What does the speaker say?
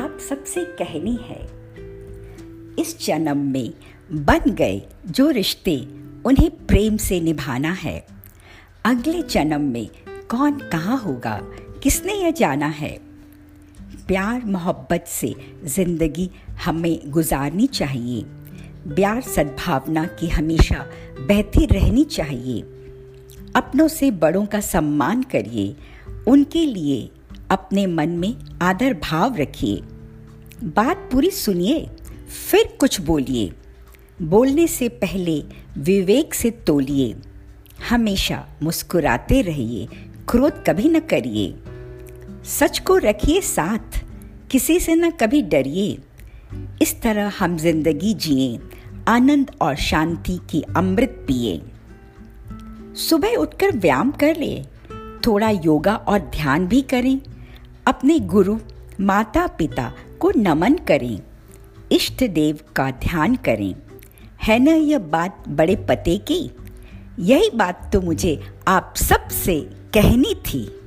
आपसे कहनी है। इस जन्म में बन गए जो रिश्ते उन्हें प्रेम से निभाना है। अगले जन्म में कौन कहाँ होगा, किसने यह जाना है? प्यार मोहब्बत से ज़िंदगी हमें गुजारनी चाहिए। प्यार सद्भावना की हमेशा बहती रहनी चाहिए। अपनों से बड़ों का सम्मान करिए। उनके लिए अपने मन में आदर भाव रखिए। बात पूरी सुनिए, फिर कुछ बोलिए। बोलने से पहले विवेक से तोलिए। हमेशा मुस्कुराते रहिए, क्रोध कभी न करिए। सच को रखिए साथ, किसी से न कभी डरिए। इस तरह हम ज़िंदगी जिए, आनंद और शांति की अमृत पिए। सुबह उठकर व्यायाम कर ले, थोड़ा योगा और ध्यान भी करें। अपने गुरु माता पिता को नमन करें। इष्ट देव का ध्यान करें। है न यह बात बड़े पते की? यही बात तो मुझे आप सबसे कहनी थी।